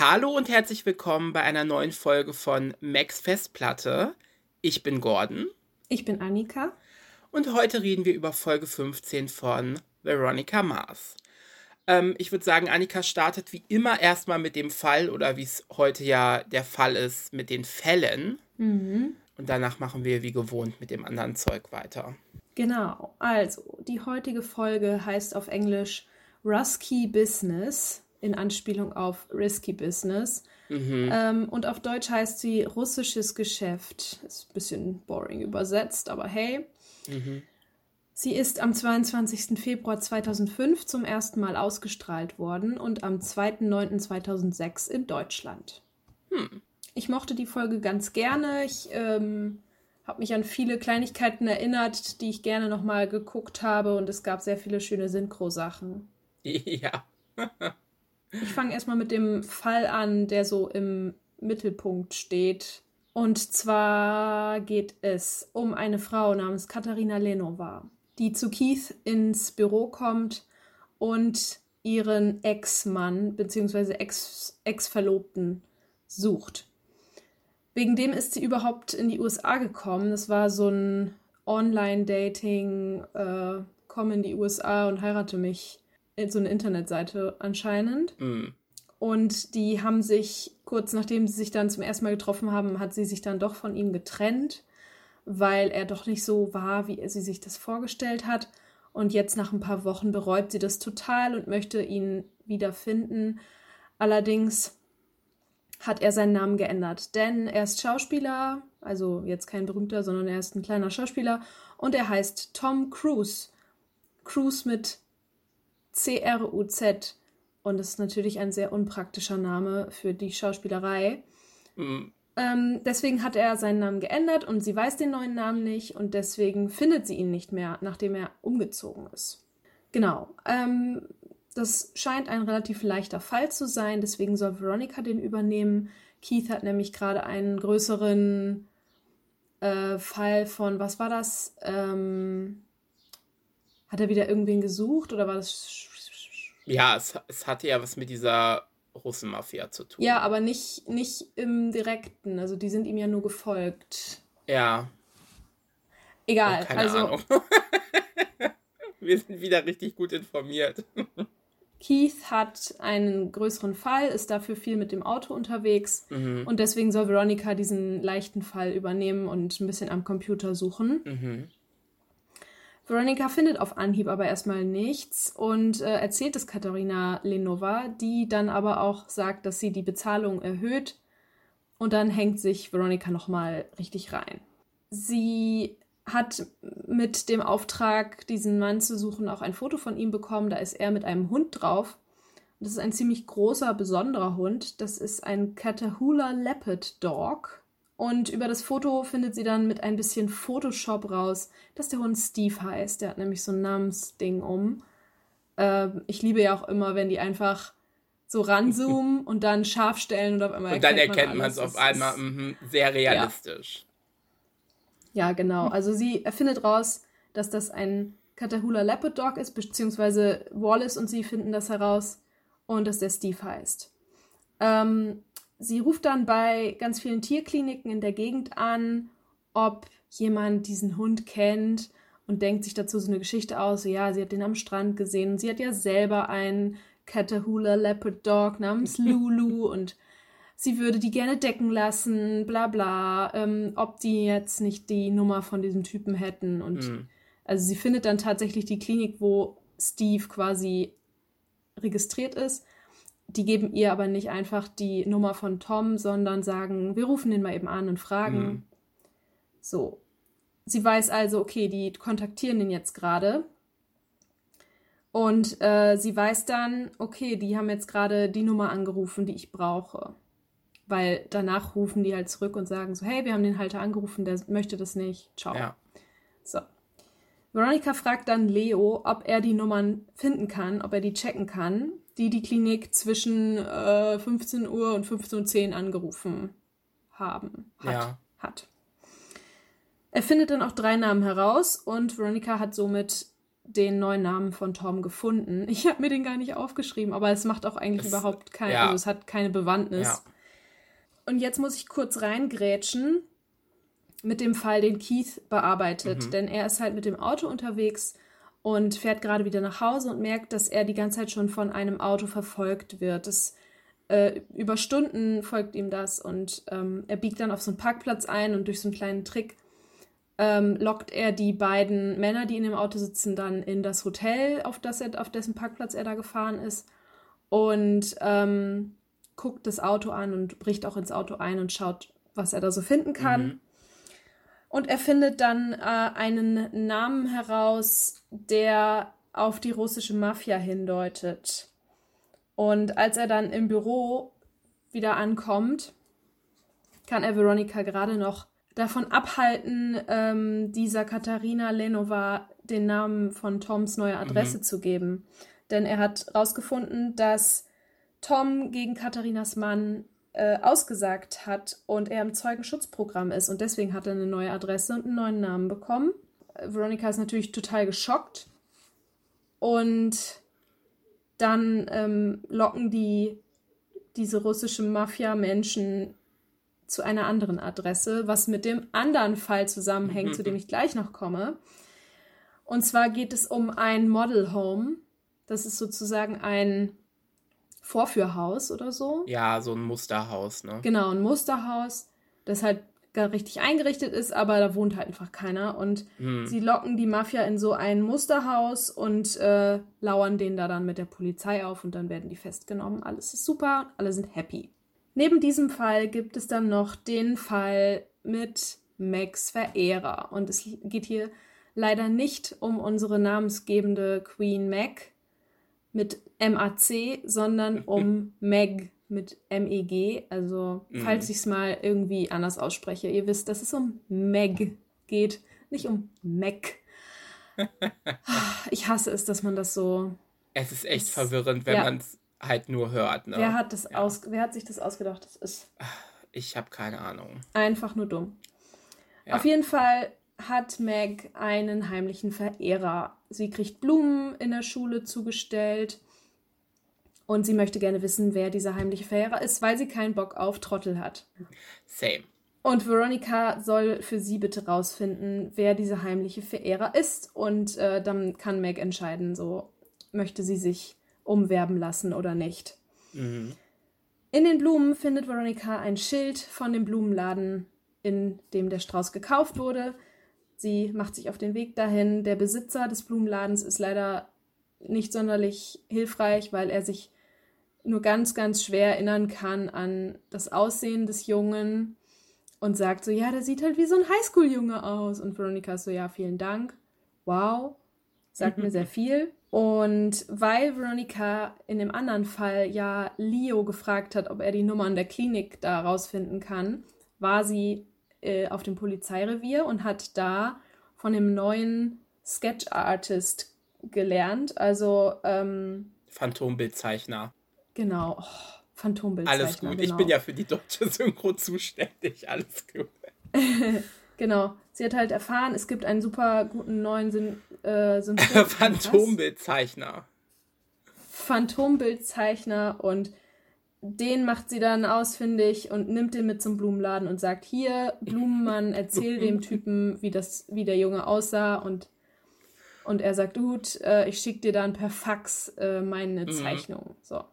Hallo und herzlich willkommen bei einer neuen Folge von Max Festplatte. Ich bin Gordon. Ich bin Annika. Und heute reden wir über Folge 15 von Veronica Mars. Ähm, ich würde sagen, Annika startet wie immer erstmal mit dem Fall oder wie es heute ja der Fall ist, mit den Fällen. Mhm. Und danach machen wir wie gewohnt mit dem anderen Zeug weiter. Genau, also die heutige Folge heißt auf Englisch Rusky Business in Anspielung auf Risky Business. Mhm. Ähm, und auf Deutsch heißt sie russisches Geschäft. Ist ein bisschen boring übersetzt, aber hey. Mhm. Sie ist am 22. Februar 2005 zum ersten Mal ausgestrahlt worden und am 2.9.2006 in Deutschland. Hm. Ich mochte die Folge ganz gerne. Ich ähm, habe mich an viele Kleinigkeiten erinnert, die ich gerne nochmal geguckt habe und es gab sehr viele schöne Synchro-Sachen. Ja. ich fange erstmal mit dem Fall an, der so im Mittelpunkt steht. Und zwar geht es um eine Frau namens Katharina Lenova die zu Keith ins Büro kommt und ihren Ex-Mann bzw. Ex-Verlobten sucht. Wegen dem ist sie überhaupt in die USA gekommen. Das war so ein Online-Dating, äh, komm in die USA und heirate mich. So eine Internetseite anscheinend. Mm. Und die haben sich, kurz nachdem sie sich dann zum ersten Mal getroffen haben, hat sie sich dann doch von ihm getrennt weil er doch nicht so war, wie sie sich das vorgestellt hat. Und jetzt nach ein paar Wochen bereut sie das total und möchte ihn wiederfinden. Allerdings hat er seinen Namen geändert, denn er ist Schauspieler, also jetzt kein berühmter, sondern er ist ein kleiner Schauspieler und er heißt Tom Cruise. Cruise mit C-R-U-Z und das ist natürlich ein sehr unpraktischer Name für die Schauspielerei. Mhm. Ähm, deswegen hat er seinen Namen geändert und sie weiß den neuen Namen nicht und deswegen findet sie ihn nicht mehr, nachdem er umgezogen ist. Genau. Ähm, das scheint ein relativ leichter Fall zu sein, deswegen soll Veronica den übernehmen. Keith hat nämlich gerade einen größeren äh, Fall von, was war das? Ähm, hat er wieder irgendwen gesucht oder war das? Ja, es, es hatte ja was mit dieser Russenmafia zu tun. Ja, aber nicht, nicht im Direkten. Also die sind ihm ja nur gefolgt. Ja. Egal. Oh, keine also, Ahnung. Wir sind wieder richtig gut informiert. Keith hat einen größeren Fall, ist dafür viel mit dem Auto unterwegs mhm. und deswegen soll Veronica diesen leichten Fall übernehmen und ein bisschen am Computer suchen. Mhm. Veronica findet auf Anhieb aber erstmal nichts und äh, erzählt es Katharina Lenova, die dann aber auch sagt, dass sie die Bezahlung erhöht und dann hängt sich Veronica nochmal richtig rein. Sie hat mit dem Auftrag, diesen Mann zu suchen, auch ein Foto von ihm bekommen. Da ist er mit einem Hund drauf. Das ist ein ziemlich großer, besonderer Hund. Das ist ein Catahoula Leopard Dog. Und über das Foto findet sie dann mit ein bisschen Photoshop raus, dass der Hund Steve heißt. Der hat nämlich so ein Namensding um. Äh, ich liebe ja auch immer, wenn die einfach so ranzoomen und dann scharf stellen und auf einmal Und dann erkennt man es auf einmal mh, sehr realistisch. Ja. ja, genau. Also sie erfindet raus, dass das ein Catahoula Leopard Dog ist, beziehungsweise Wallace und sie finden das heraus und dass der Steve heißt. Ähm, sie ruft dann bei ganz vielen Tierkliniken in der Gegend an, ob jemand diesen Hund kennt und denkt sich dazu so eine Geschichte aus. So, ja, sie hat den am Strand gesehen und sie hat ja selber einen Catahoula Leopard Dog namens Lulu und sie würde die gerne decken lassen, bla bla, ähm, ob die jetzt nicht die Nummer von diesem Typen hätten. Und mhm. also sie findet dann tatsächlich die Klinik, wo Steve quasi registriert ist die geben ihr aber nicht einfach die Nummer von Tom, sondern sagen, wir rufen den mal eben an und fragen. Mhm. So. Sie weiß also, okay, die kontaktieren den jetzt gerade. Und äh, sie weiß dann, okay, die haben jetzt gerade die Nummer angerufen, die ich brauche. Weil danach rufen die halt zurück und sagen so, hey, wir haben den Halter angerufen, der möchte das nicht. Ciao. Ja. So. Veronica fragt dann Leo, ob er die Nummern finden kann, ob er die checken kann die die Klinik zwischen äh, 15 Uhr und 15.10 Uhr angerufen haben. Hat, ja. hat. Er findet dann auch drei Namen heraus und Veronica hat somit den neuen Namen von Tom gefunden. Ich habe mir den gar nicht aufgeschrieben, aber es macht auch eigentlich es, überhaupt keine, ja. also es hat keine Bewandtnis. Ja. Und jetzt muss ich kurz reingrätschen mit dem Fall, den Keith bearbeitet, mhm. denn er ist halt mit dem Auto unterwegs und fährt gerade wieder nach Hause und merkt, dass er die ganze Zeit schon von einem Auto verfolgt wird. Das, äh, über Stunden folgt ihm das und ähm, er biegt dann auf so einen Parkplatz ein und durch so einen kleinen Trick ähm, lockt er die beiden Männer, die in dem Auto sitzen, dann in das Hotel, auf, das er, auf dessen Parkplatz er da gefahren ist. Und ähm, guckt das Auto an und bricht auch ins Auto ein und schaut, was er da so finden kann. Mhm. Und er findet dann äh, einen Namen heraus, der auf die russische Mafia hindeutet. Und als er dann im Büro wieder ankommt, kann er Veronika gerade noch davon abhalten, ähm, dieser Katharina Lenova den Namen von Toms neue Adresse mhm. zu geben. Denn er hat herausgefunden, dass Tom gegen Katharinas Mann äh, ausgesagt hat und er im Zeugenschutzprogramm ist. Und deswegen hat er eine neue Adresse und einen neuen Namen bekommen. Veronika ist natürlich total geschockt. Und dann ähm, locken die diese russische Mafia-Menschen zu einer anderen Adresse, was mit dem anderen Fall zusammenhängt, zu dem ich gleich noch komme. Und zwar geht es um ein Model Home. Das ist sozusagen ein Vorführhaus oder so. Ja, so ein Musterhaus, ne? Genau, ein Musterhaus, das halt gar richtig eingerichtet ist, aber da wohnt halt einfach keiner. Und hm. sie locken die Mafia in so ein Musterhaus und äh, lauern den da dann mit der Polizei auf und dann werden die festgenommen. Alles ist super, alle sind happy. Neben diesem Fall gibt es dann noch den Fall mit Max Verehrer. Und es geht hier leider nicht um unsere namensgebende Queen Mac mit MAC, sondern um Meg mit MEG. Also, mhm. falls ich es mal irgendwie anders ausspreche, ihr wisst, dass es um Meg geht, nicht um Mac. ich hasse es, dass man das so. Es ist echt verwirrend, wenn ja. man es halt nur hört. Ne? Wer, hat das ja. aus, wer hat sich das ausgedacht? Das ist. Ich habe keine Ahnung. Einfach nur dumm. Ja. Auf jeden Fall hat Meg einen heimlichen Verehrer. Sie kriegt Blumen in der Schule zugestellt und sie möchte gerne wissen, wer dieser heimliche Verehrer ist, weil sie keinen Bock auf Trottel hat. Same. Und Veronica soll für sie bitte rausfinden, wer dieser heimliche Verehrer ist. Und äh, dann kann Meg entscheiden, so möchte sie sich umwerben lassen oder nicht. Mhm. In den Blumen findet Veronica ein Schild von dem Blumenladen, in dem der Strauß gekauft wurde. Sie macht sich auf den Weg dahin. Der Besitzer des Blumenladens ist leider nicht sonderlich hilfreich, weil er sich nur ganz, ganz schwer erinnern kann an das Aussehen des Jungen und sagt so, ja, der sieht halt wie so ein Highschool-Junge aus. Und Veronica so, ja, vielen Dank. Wow, sagt mir sehr viel. Und weil Veronica in dem anderen Fall ja Leo gefragt hat, ob er die Nummern der Klinik da rausfinden kann, war sie äh, auf dem Polizeirevier und hat da von dem neuen Sketch Artist gelernt. Also ähm, Phantombildzeichner. Genau. Oh, Phantombildzeichner. Alles gut. Genau. Ich bin ja für die deutsche Synchro zuständig. Alles gut. genau. Sie hat halt erfahren, es gibt einen super guten neuen Syn äh, Phantombildzeichner. Phantombildzeichner und den macht sie dann ausfindig und nimmt den mit zum Blumenladen und sagt: Hier, Blumenmann, erzähl dem Typen, wie, das, wie der Junge aussah. Und, und er sagt: Gut, äh, ich schicke dir dann per Fax äh, meine mhm. Zeichnung. So.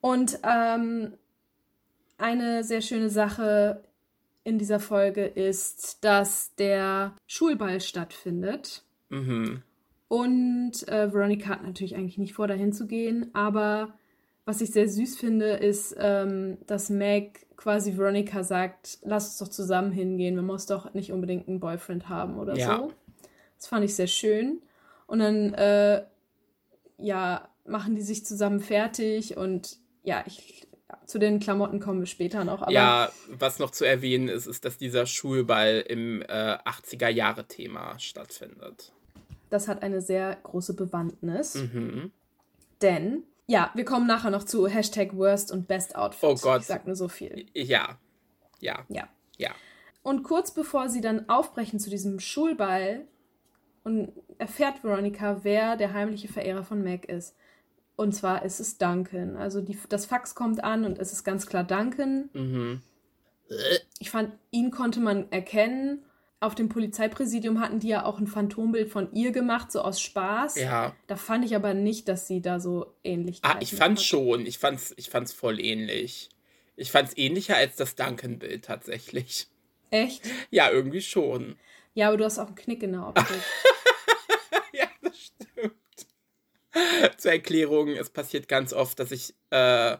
Und ähm, eine sehr schöne Sache in dieser Folge ist, dass der Schulball stattfindet. Mhm. Und äh, Veronica hat natürlich eigentlich nicht vor, dahin zu gehen, aber was ich sehr süß finde, ist, ähm, dass Meg quasi Veronica sagt, lass uns doch zusammen hingehen, man muss doch nicht unbedingt einen Boyfriend haben oder ja. so. Das fand ich sehr schön. Und dann, äh, ja, machen die sich zusammen fertig und ja, ich, zu den Klamotten kommen wir später noch. ja, was noch zu erwähnen ist, ist, dass dieser Schulball im äh, 80er-Jahre-Thema stattfindet. Das hat eine sehr große Bewandtnis. Mhm. Denn ja, wir kommen nachher noch zu Hashtag Worst und Best Outfit. Oh Gott. Ich sag nur so viel. Ja. Ja. Ja. Ja. Und kurz bevor sie dann aufbrechen zu diesem Schulball, und erfährt Veronica, wer der heimliche Verehrer von Mac ist. Und zwar ist es Duncan. Also die, das Fax kommt an und es ist ganz klar Duncan. Mhm. Ich fand, ihn konnte man erkennen. Auf dem Polizeipräsidium hatten die ja auch ein Phantombild von ihr gemacht, so aus Spaß. Ja. Da fand ich aber nicht, dass sie da so ähnlich Ah, ich fand's schon. Ich fand's, ich fand's voll ähnlich. Ich fand's ähnlicher als das Duncan-Bild tatsächlich. Echt? Ja, irgendwie schon. Ja, aber du hast auch einen Knick in der Optik. ja, das stimmt. Zur Erklärung, es passiert ganz oft, dass ich äh,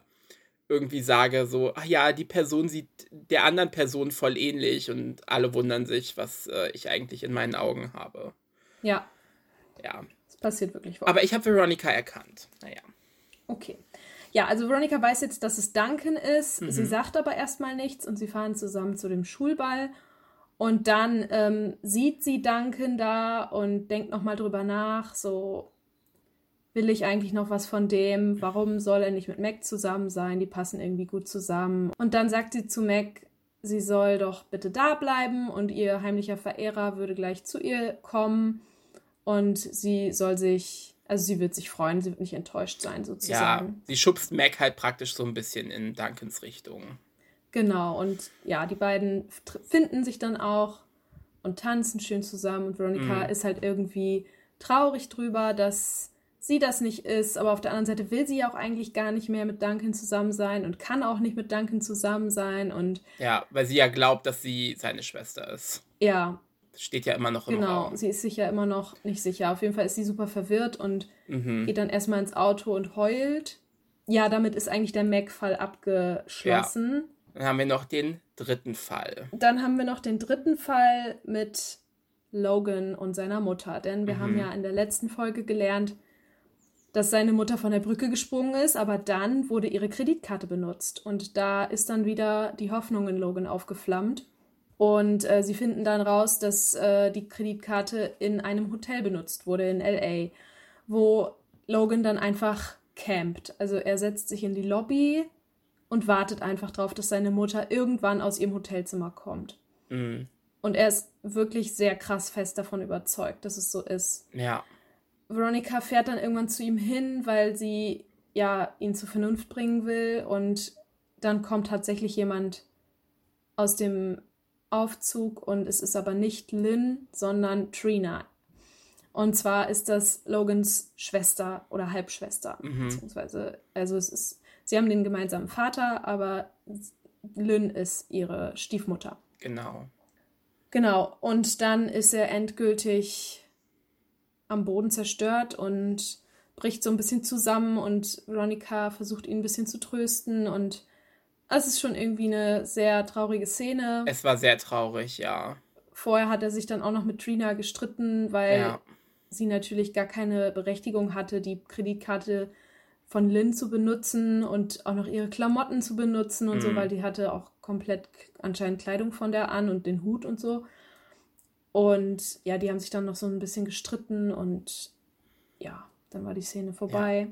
irgendwie sage, so, ach ja, die Person sieht der anderen Person voll ähnlich und alle wundern sich, was äh, ich eigentlich in meinen Augen habe. ja, Ja. das passiert wirklich oft. Aber ich habe Veronica erkannt. Naja. Okay. Ja, also Veronica weiß jetzt, dass es Duncan ist. Mhm. Sie sagt aber erstmal nichts und sie fahren zusammen zu dem Schulball. Und dann ähm, sieht sie Duncan da und denkt nochmal drüber nach, so will ich eigentlich noch was von dem? Warum soll er nicht mit Mac zusammen sein? Die passen irgendwie gut zusammen. Und dann sagt sie zu Mac, sie soll doch bitte da bleiben und ihr heimlicher Verehrer würde gleich zu ihr kommen und sie soll sich, also sie wird sich freuen, sie wird nicht enttäuscht sein Ja, sozusagen. sie schubst Mac halt praktisch so ein bisschen in Duncans Richtung. Genau, und ja, die beiden finden sich dann auch und tanzen schön zusammen und Veronica Mhm. ist halt irgendwie traurig drüber, dass sie das nicht ist, aber auf der anderen Seite will sie ja auch eigentlich gar nicht mehr mit Duncan zusammen sein und kann auch nicht mit Duncan zusammen sein und Ja, weil sie ja glaubt, dass sie seine Schwester ist. ja, steht ja immer noch im genau, Raum. sie ist sich ja immer noch nicht sicher. Auf jeden Fall ist sie super verwirrt und Mhm. geht dann erstmal ins Auto und heult. Ja, damit ist eigentlich der Mac-Fall abgeschlossen. Dann haben wir noch den dritten Fall. Dann haben wir noch den dritten Fall mit Logan und seiner Mutter. Denn wir Mhm. haben ja in der letzten Folge gelernt, dass seine Mutter von der Brücke gesprungen ist, aber dann wurde ihre Kreditkarte benutzt. Und da ist dann wieder die Hoffnung in Logan aufgeflammt. Und äh, sie finden dann raus, dass äh, die Kreditkarte in einem Hotel benutzt wurde in LA, wo Logan dann einfach campt. Also er setzt sich in die Lobby und wartet einfach darauf, dass seine Mutter irgendwann aus ihrem Hotelzimmer kommt. Mhm. Und er ist wirklich sehr krass fest davon überzeugt, dass es so ist. Ja. Veronica fährt dann irgendwann zu ihm hin, weil sie ja ihn zur Vernunft bringen will. Und dann kommt tatsächlich jemand aus dem Aufzug und es ist aber nicht Lynn, sondern Trina. Und zwar ist das Logans Schwester oder Halbschwester. Mhm. Beziehungsweise, also es ist, sie haben den gemeinsamen Vater, aber Lynn ist ihre Stiefmutter. Genau. Genau, und dann ist er endgültig am Boden zerstört und bricht so ein bisschen zusammen und Veronica versucht ihn ein bisschen zu trösten und es ist schon irgendwie eine sehr traurige Szene. Es war sehr traurig, ja. Vorher hat er sich dann auch noch mit Trina gestritten, weil Ja. sie natürlich gar keine Berechtigung hatte, die Kreditkarte von Lynn zu benutzen und auch noch ihre Klamotten zu benutzen und so, Mhm. weil die hatte auch komplett anscheinend Kleidung von der an und den Hut und so. Und ja, die haben sich dann noch so ein bisschen gestritten und ja, dann war die Szene vorbei.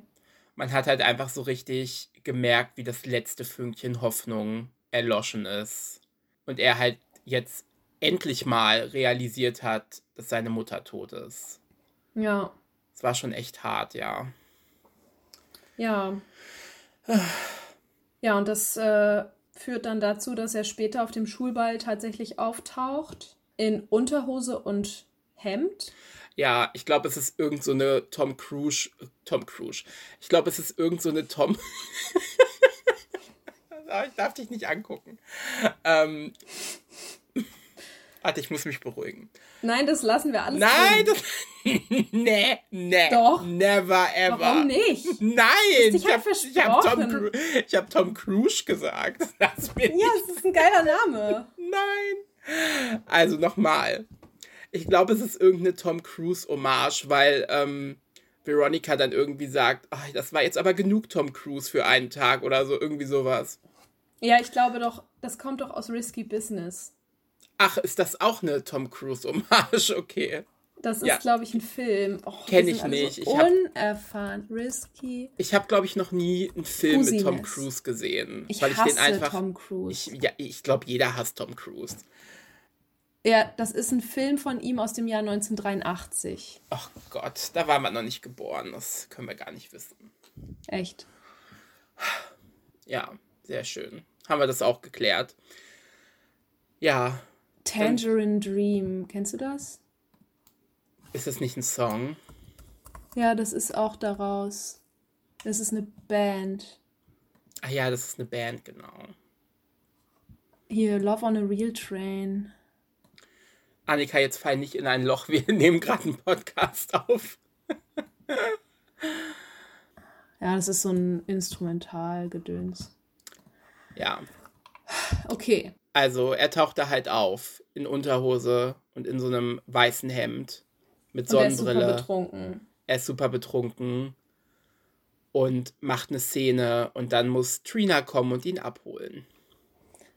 Man hat halt einfach so richtig gemerkt, wie das letzte Fünkchen Hoffnung erloschen ist. Und er halt jetzt endlich mal realisiert hat, dass seine Mutter tot ist. Ja, Es war schon echt hart, ja. ja. Ja, und das äh, führt dann dazu, dass er später auf dem Schulball tatsächlich auftaucht in Unterhose und Hemd. Ja, ich glaube, es ist irgend so eine Tom Cruise. Tom Cruise. Ich glaube, es ist irgend so eine Tom. Ich darf dich nicht angucken. Ähm. Warte, ich muss mich beruhigen. Nein, das lassen wir alles Nein, drin. das. nee, nee. Doch. Never ever. Warum nicht? Nein, ich halt habe ich hab Tom. Cru ich hab Tom Cruise gesagt. Lass mir Ja, es ist ein geiler Name. Nein. Also nochmal. Ich glaube, es ist irgendeine Tom Cruise-Hommage, weil ähm, Veronica dann irgendwie sagt, "Ach, das war jetzt aber genug Tom Cruise für einen Tag oder so, irgendwie sowas. Ja, ich glaube doch, das kommt doch aus Risky Business. Ach, ist das auch eine Tom Cruise-Hommage? Okay. Das ist, Ja. glaube ich, ein Film. Oh, Kenn wir ich nicht. So Ich hab- unerfahren. Risky. Ich habe, glaube ich, noch nie einen Film mit Tom. Cruise gesehen. Ich weil ich hasse den einfach. Tom Cruise. Ich, ja, ich glaube, jeder hasst Tom Cruise. Ja, das ist ein Film von ihm aus dem Jahr 1983. Ach Gott, da war man noch nicht geboren. Das können wir gar nicht wissen. Echt? Ja, sehr schön. Haben wir das auch geklärt. Ja. Tangerine Dream, kennst du das? Ist das nicht ein Song? Ja, das ist auch daraus. Das ist eine Band. Ah ja, das ist eine Band, genau. Hier, Love on a Real Train. Annika, jetzt fall nicht in ein Loch. Wir nehmen gerade einen Podcast auf. ja, das ist so ein Instrumentalgedöns. Ja. Okay. Also, er taucht da halt auf in Unterhose und in so einem weißen Hemd mit Sonnenbrille. er ist super betrunken. Er ist super betrunken und macht eine Szene und dann muss Trina kommen und ihn abholen.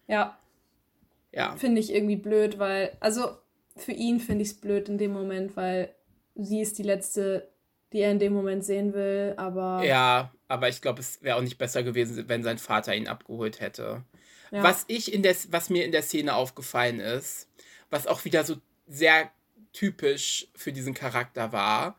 Ja. Ja. Finde ich irgendwie blöd, weil, also für ihn finde ich es blöd in dem Moment, weil sie ist die letzte, die er in dem Moment sehen will, aber. Ja, aber ich glaube, es wäre auch nicht besser gewesen, wenn sein Vater ihn abgeholt hätte. Ja. Was ich in der, was mir in der Szene aufgefallen ist, was auch wieder so sehr typisch für diesen Charakter war,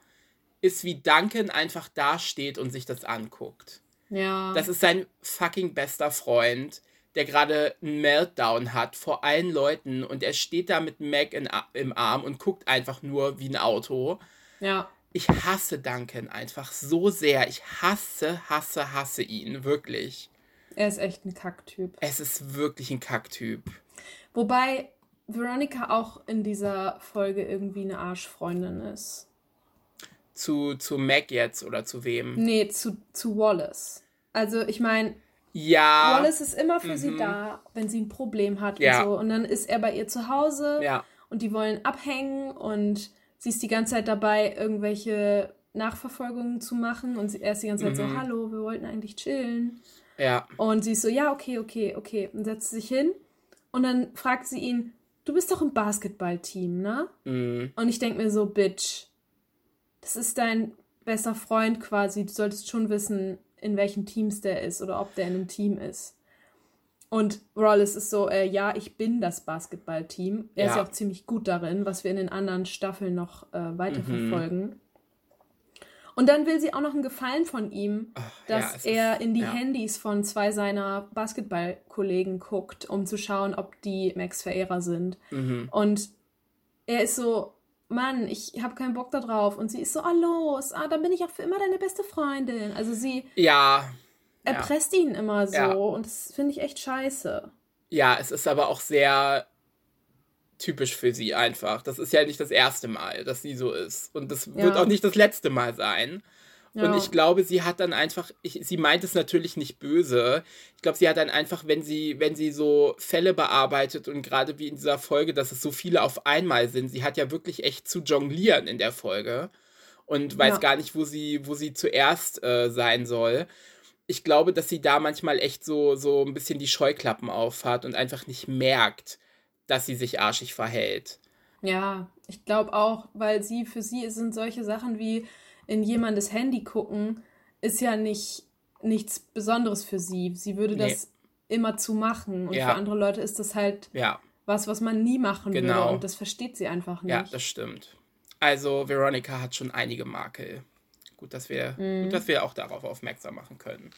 ist, wie Duncan einfach dasteht und sich das anguckt. Ja. Das ist sein fucking bester Freund, der gerade einen Meltdown hat vor allen Leuten und er steht da mit Mac in, im Arm und guckt einfach nur wie ein Auto. Ja. Ich hasse Duncan einfach so sehr. Ich hasse, hasse, hasse ihn. Wirklich. Er ist echt ein Kacktyp. Es ist wirklich ein Kacktyp. Wobei Veronica auch in dieser Folge irgendwie eine Arschfreundin ist. Zu, zu Mac jetzt oder zu wem? Nee, zu, zu Wallace. Also ich meine, ja. Wallace ist immer für mhm. sie da, wenn sie ein Problem hat ja. und so. Und dann ist er bei ihr zu Hause ja. und die wollen abhängen und sie ist die ganze Zeit dabei, irgendwelche Nachverfolgungen zu machen und er ist die ganze Zeit mhm. so, hallo, wir wollten eigentlich chillen. Ja. Und sie ist so, ja, okay, okay, okay. Und setzt sich hin und dann fragt sie ihn, du bist doch im Basketballteam, ne? Mhm. Und ich denke mir so, Bitch, das ist dein bester Freund quasi. Du solltest schon wissen, in welchen Teams der ist oder ob der in einem Team ist. Und Wallace ist so, äh, ja, ich bin das Basketballteam. Er ja. ist ja auch ziemlich gut darin, was wir in den anderen Staffeln noch äh, weiterverfolgen. Mhm. Und dann will sie auch noch einen Gefallen von ihm, Ach, dass ja, er ist, in die ja. Handys von zwei seiner Basketballkollegen guckt, um zu schauen, ob die Max-Verehrer sind. Mhm. Und er ist so, Mann, ich habe keinen Bock da drauf. Und sie ist so, ah, los, ah, dann bin ich auch für immer deine beste Freundin. Also sie ja, erpresst ja. ihn immer so. Und das finde ich echt scheiße. Ja, es ist aber auch sehr typisch für sie einfach. Das ist ja nicht das erste Mal, dass sie so ist. Und das wird ja. auch nicht das letzte Mal sein. Ja. Und ich glaube, sie hat dann einfach, ich, sie meint es natürlich nicht böse. Ich glaube, sie hat dann einfach, wenn sie, wenn sie so Fälle bearbeitet und gerade wie in dieser Folge, dass es so viele auf einmal sind, sie hat ja wirklich echt zu jonglieren in der Folge und weiß ja. gar nicht, wo sie, wo sie zuerst äh, sein soll. Ich glaube, dass sie da manchmal echt so, so ein bisschen die Scheuklappen aufhat und einfach nicht merkt, dass sie sich arschig verhält. Ja, ich glaube auch, weil sie, für sie sind solche Sachen wie, in jemandes Handy gucken, ist ja nicht nichts Besonderes für sie. Sie würde nee. das immer zu machen. Und ja. für andere Leute ist das halt ja. was, was man nie machen genau. würde. Und das versteht sie einfach nicht. Ja, das stimmt. Also Veronica hat schon einige Makel. Gut, dass wir, mhm. gut, dass wir auch darauf aufmerksam machen können.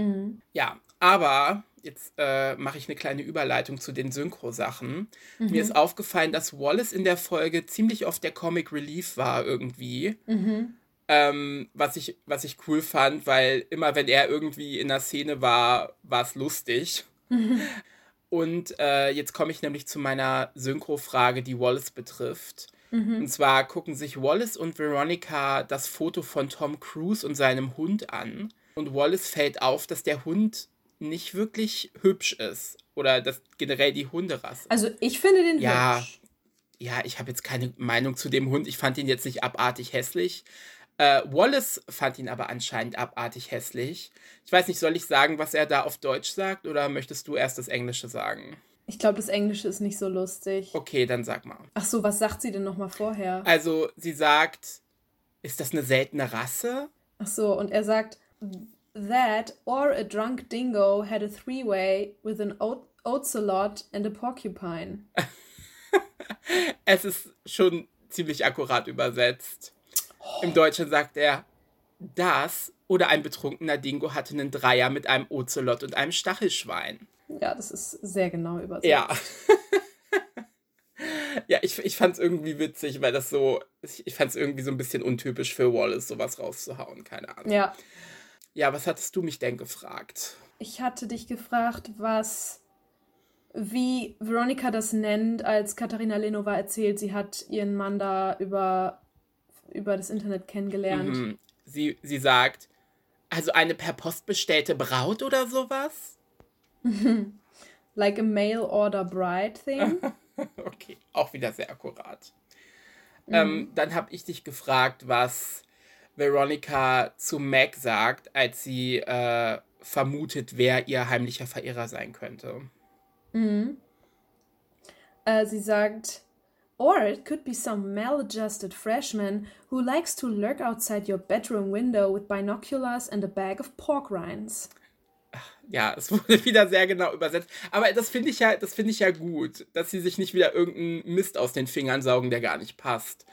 Mhm. Ja, aber jetzt äh, mache ich eine kleine Überleitung zu den Synchro-Sachen. Mhm. Mir ist aufgefallen, dass Wallace in der Folge ziemlich oft der Comic Relief war irgendwie. Mhm. Ähm, was, ich, was ich cool fand, weil immer wenn er irgendwie in der Szene war, war es lustig. Mhm. Und äh, jetzt komme ich nämlich zu meiner Synchro-Frage, die Wallace betrifft. Mhm. Und zwar gucken sich Wallace und Veronica das Foto von Tom Cruise und seinem Hund an. Und Wallace fällt auf, dass der Hund nicht wirklich hübsch ist. Oder dass generell die Hunderasse. Also ich finde den ja, hübsch. Ja, ich habe jetzt keine Meinung zu dem Hund. Ich fand ihn jetzt nicht abartig hässlich. Äh, Wallace fand ihn aber anscheinend abartig hässlich. Ich weiß nicht, soll ich sagen, was er da auf Deutsch sagt oder möchtest du erst das Englische sagen? Ich glaube, das Englische ist nicht so lustig. Okay, dann sag mal. Ach so, was sagt sie denn nochmal vorher? Also, sie sagt, ist das eine seltene Rasse? Ach so, und er sagt, that or a drunk dingo had a three-way with an ocelot and a porcupine. es ist schon ziemlich akkurat übersetzt. Im Deutschen sagt er, das oder ein betrunkener Dingo hatte einen Dreier mit einem Ozelot und einem Stachelschwein. Ja, das ist sehr genau übersetzt. Ja. ja, ich, ich fand es irgendwie witzig, weil das so, ich, ich fand es irgendwie so ein bisschen untypisch für Wallace, sowas rauszuhauen, keine Ahnung. Ja. Ja, was hattest du mich denn gefragt? Ich hatte dich gefragt, was, wie Veronica das nennt, als Katharina Lenova erzählt, sie hat ihren Mann da über, über das Internet kennengelernt. Mhm. Sie, sie sagt, also eine per Post bestellte Braut oder sowas? like a mail order bride thing. okay, auch wieder sehr akkurat. Mhm. Ähm, dann habe ich dich gefragt, was Veronica zu Meg sagt, als sie äh, vermutet, wer ihr heimlicher Verehrer sein könnte. Mhm. Äh, sie sagt, or it could be some maladjusted freshman who likes to lurk outside your bedroom window with binoculars and a bag of pork rinds. Ja, es wurde wieder sehr genau übersetzt. Aber das finde ich ja, das finde ich ja gut, dass sie sich nicht wieder irgendeinen Mist aus den Fingern saugen, der gar nicht passt.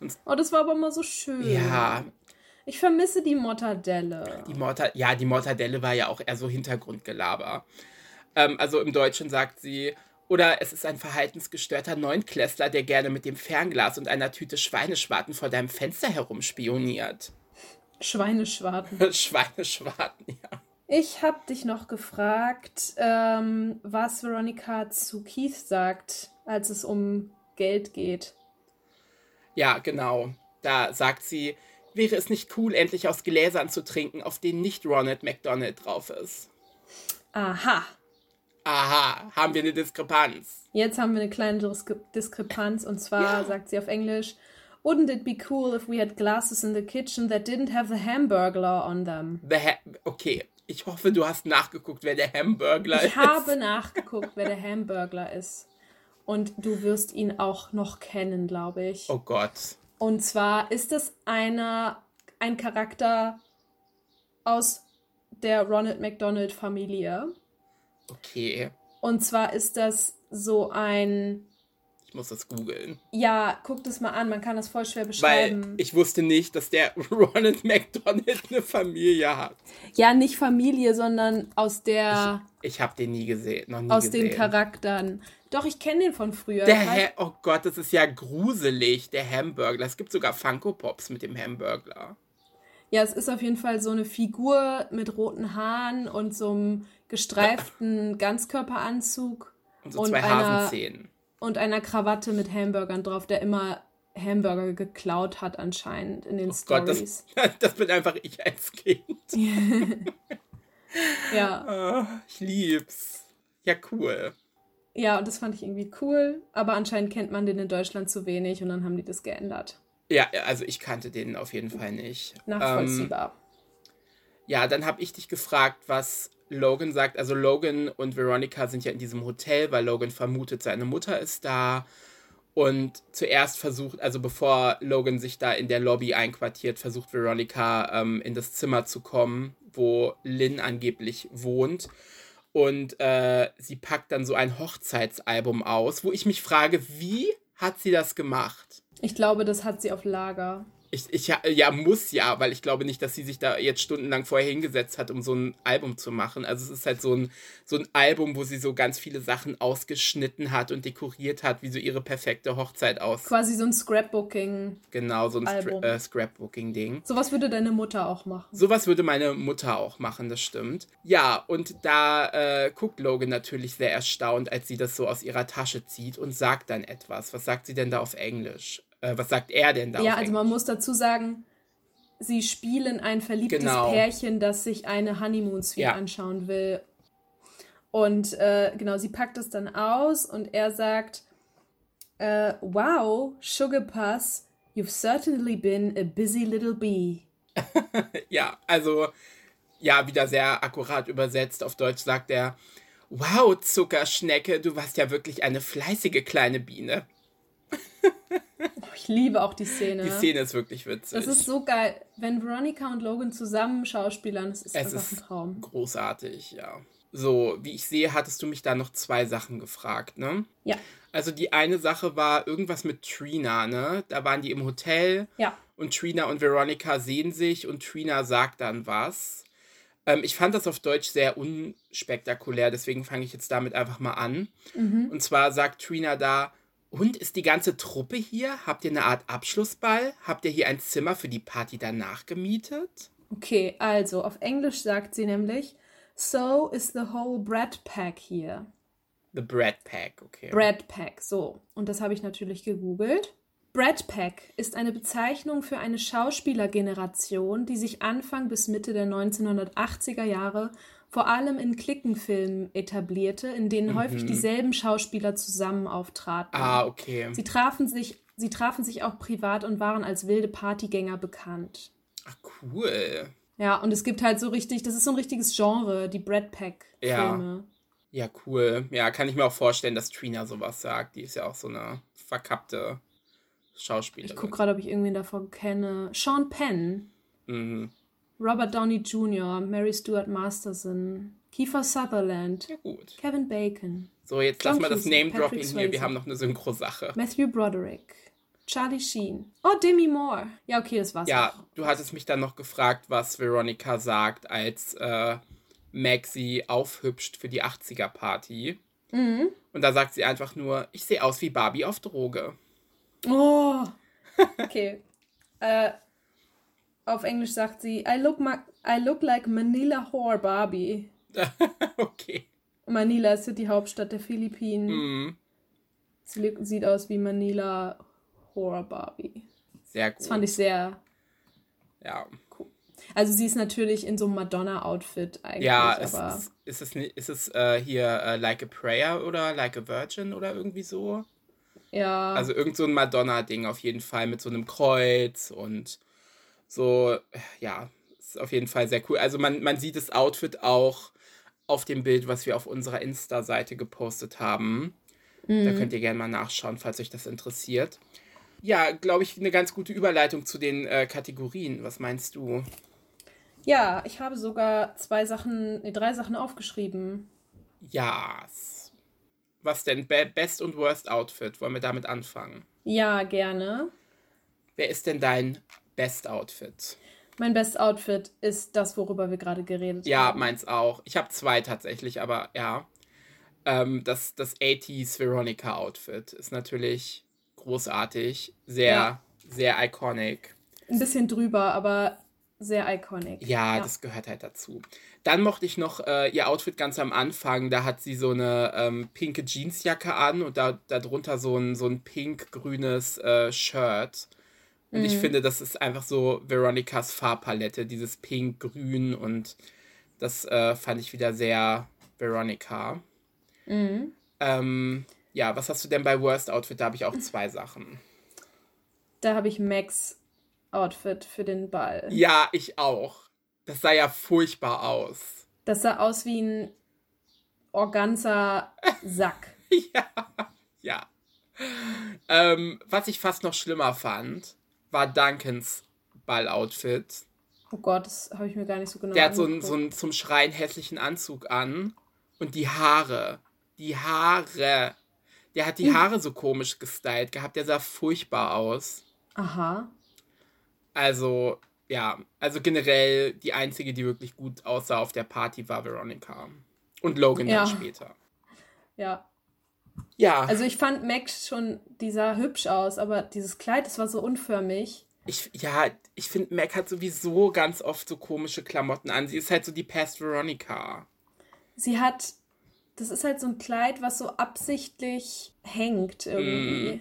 Und oh, das war aber mal so schön. Ja, ich vermisse die Mortadelle. Die Morta ja, die Mortadelle war ja auch eher so Hintergrundgelaber. Ähm, also im Deutschen sagt sie, oder es ist ein verhaltensgestörter Neunklässler, der gerne mit dem Fernglas und einer Tüte Schweineschwarten vor deinem Fenster herumspioniert. Schweineschwarten. Schweineschwarten, ja. Ich habe dich noch gefragt, ähm, was Veronica zu Keith sagt, als es um Geld geht. Ja, genau. Da sagt sie, Wäre es nicht cool, endlich aus Gläsern zu trinken, auf denen nicht Ronald McDonald drauf ist? Aha. Aha, haben wir eine Diskrepanz. Jetzt haben wir eine kleine Diskre Diskrepanz und zwar ja. sagt sie auf Englisch, Wouldn't it be cool if we had glasses in the kitchen that didn't have the Hamburglar on them? The ha okay, ich hoffe, du hast nachgeguckt, wer der Hamburglar ist. Ich habe nachgeguckt, wer der Hamburglar ist. Und du wirst ihn auch noch kennen, glaube ich. Oh Gott. Und zwar ist es einer, ein Charakter aus der Ronald McDonald Familie. Okay. Und zwar ist das so ein. Muss das googeln. Ja, guck das mal an, man kann das voll schwer beschreiben. Weil ich wusste nicht, dass der Ronald McDonald eine Familie hat. Ja, nicht Familie, sondern aus der. Ich, ich habe den nie gesehen, noch nie aus gesehen. den Charakteren. Doch, ich kenne den von früher. Der ha oh Gott, das ist ja gruselig, der Hamburglar. Es gibt sogar Funko Pops mit dem Hamburglar. Ja, es ist auf jeden Fall so eine Figur mit roten Haaren und so einem gestreiften Ganzkörperanzug. Und so zwei Hasenzähnen. Und einer Krawatte mit Hamburgern drauf, der immer Hamburger geklaut hat anscheinend in den oh Stories. Gott, das, das bin einfach ich als Kind. ja. Oh, ich lieb's. Ja, cool. Ja, und das fand ich irgendwie cool, aber anscheinend kennt man den in Deutschland zu wenig und dann haben die das geändert. Ja, also ich kannte den auf jeden Fall nicht. Nachvollziehbar. Ähm, ja, dann habe ich dich gefragt, was Logan sagt. Also Logan und Veronica sind ja in diesem Hotel, weil Logan vermutet, seine Mutter ist da. Und zuerst versucht, also bevor Logan sich da in der Lobby einquartiert, versucht Veronica ähm, in das Zimmer zu kommen, wo Lynn angeblich wohnt. Und äh, sie packt dann so ein Hochzeitsalbum aus, wo ich mich frage, wie hat sie das gemacht? Ich glaube, das hat sie auf Lager. Ich, ich, ja, muss ja, weil ich glaube nicht, dass sie sich da jetzt stundenlang vorher hingesetzt hat, um so ein Album zu machen. Also es ist halt so ein, so ein Album, wo sie so ganz viele Sachen ausgeschnitten hat und dekoriert hat, wie so ihre perfekte Hochzeit aus. Quasi so ein Scrapbooking. Genau, so ein äh, Scrapbooking-Ding. Sowas würde deine Mutter auch machen. Sowas würde meine Mutter auch machen, das stimmt. Ja, und da äh, guckt Logan natürlich sehr erstaunt, als sie das so aus ihrer Tasche zieht und sagt dann etwas. Was sagt sie denn da auf Englisch? Äh, was sagt er denn da? Ja, also man muss dazu sagen, sie spielen ein verliebtes genau. Pärchen, das sich eine Honeymoon Suite ja. anschauen will. Und äh, genau, sie packt es dann aus und er sagt, äh, wow, Sugar Puss, you've certainly been a busy little bee. ja, also ja, wieder sehr akkurat übersetzt. Auf Deutsch sagt er, wow, Zuckerschnecke, du warst ja wirklich eine fleißige kleine Biene. Ich liebe auch die Szene. Die Szene ist wirklich witzig. Das ist so geil. Wenn Veronica und Logan zusammen schauspielern, das ist es einfach ist ein Traum. Großartig, ja. So, wie ich sehe, hattest du mich da noch zwei Sachen gefragt, ne? Ja. Also die eine Sache war irgendwas mit Trina, ne? Da waren die im Hotel Ja. und Trina und Veronica sehen sich und Trina sagt dann was. Ähm, ich fand das auf Deutsch sehr unspektakulär, deswegen fange ich jetzt damit einfach mal an. Mhm. Und zwar sagt Trina da, und ist die ganze Truppe hier? Habt ihr eine Art Abschlussball? Habt ihr hier ein Zimmer für die Party danach gemietet? Okay, also auf Englisch sagt sie nämlich, so is the whole Brad Pack here. The Brad Pack, okay. Brad Pack, so. Und das habe ich natürlich gegoogelt. Brad Pack ist eine Bezeichnung für eine Schauspielergeneration, die sich Anfang bis Mitte der 1980er Jahre vor allem in Klickenfilmen etablierte, in denen häufig dieselben Schauspieler zusammen auftraten. ah, okay. Sie trafen sich, sie trafen sich auch privat und waren als wilde Partygänger bekannt. Ach, cool. Ja, und es gibt halt so richtig, das ist so ein richtiges Genre, die Brad Pack-Filme. Ja, cool. Ja, kann ich mir auch vorstellen, dass Trina sowas sagt. Die ist ja auch so eine verkappte Schauspielerin. Ich gucke gerade, ob ich irgendwen davon kenne. Sean Penn, Mhm. Robert Downey Jr., Mary Stuart Masterson, Kiefer Sutherland, Ja. Kevin Bacon, So, jetzt lassen wir das Name-Dropping hier. Wir haben noch eine Synchro-Sache. Matthew Broderick, Charlie Sheen. Oh, Demi Moore. Ja, okay, das war's. Ja, auch. du hattest mich dann noch gefragt, was Veronica sagt, als äh, sie aufhübscht für die 80er-Party. Mhm. Und da sagt sie einfach nur, ich sehe aus wie Barbie auf Droge. Oh. Okay. äh, auf Englisch sagt sie, I look, ma I look like Manila Whore Barbie. okay. Manila ist die Hauptstadt der Philippinen. Mhm. Sie sieht aus wie Manila Whore Barbie. Sehr gut. Das fand ich sehr ja. Also sie ist natürlich in so einem Madonna-Outfit eigentlich, Ja, ist, aber ist, es, ist es äh, hier äh, Like a Prayer oder Like a Virgin oder irgendwie so? ja, Also irgend so ein Madonna-Ding auf jeden Fall mit so einem Kreuz und so, ja, ist auf jeden Fall sehr cool. Also man, man sieht das Outfit auch auf dem Bild, was wir auf unserer Insta-Seite gepostet haben. Da Mhm. könnt ihr gerne mal nachschauen, falls euch das interessiert. Ja, glaube ich, eine ganz gute Überleitung zu den äh, Kategorien. Was meinst du? ja, ich habe sogar zwei Sachen, nee, drei Sachen aufgeschrieben. Ja. Was denn? Be Best und Worst Outfit? Wollen wir damit anfangen? Ja, gerne. Wer ist denn dein Best Outfit? Mein Best Outfit ist das, worüber wir gerade geredet Ja, haben. meins auch. Ich habe zwei tatsächlich, aber ja. Ähm, das, das 80s Veronica Outfit ist natürlich großartig. Sehr, Ja. sehr iconic. Ein bisschen drüber, aber sehr iconic. Ja, das gehört halt dazu. Dann mochte ich noch äh, ihr Outfit ganz am Anfang. Da hat sie so eine ähm, pinke Jeansjacke an und da darunter so ein, so ein pink-grünes äh, Shirt. Und ich finde, das ist einfach so Veronicas Farbpalette, dieses Pink, Grün und das äh, fand ich wieder sehr Veronica. Mhm. Ähm, ja, was hast du denn bei Worst Outfit? Da habe ich auch zwei Sachen. Da habe ich Max Outfit für den Ball. Ja, ich auch. Das sah ja furchtbar aus. Das sah aus wie ein Organza-Sack. Ja, ja. Ähm, was ich fast noch schlimmer fand, war Duncans Balloutfit. Oh Gott, das habe ich mir gar nicht so genau Der hat so einen, so einen zum Schreien hässlichen Anzug an und die Haare. Die Haare. Der hat die Haare so komisch gestylt gehabt. Der sah furchtbar aus. Aha. Also, ja. Also generell die einzige, die wirklich gut aussah auf der Party war Veronica. Und Logan Ja. dann später. Ja. Ja. Also ich fand Max schon, die sah hübsch aus, aber dieses Kleid, das war so unförmig. Ich, ja, ich finde, Mac hat sowieso ganz oft so komische Klamotten an. Sie ist halt so die Past Veronica. Sie hat, das ist halt so ein Kleid, was so absichtlich hängt irgendwie.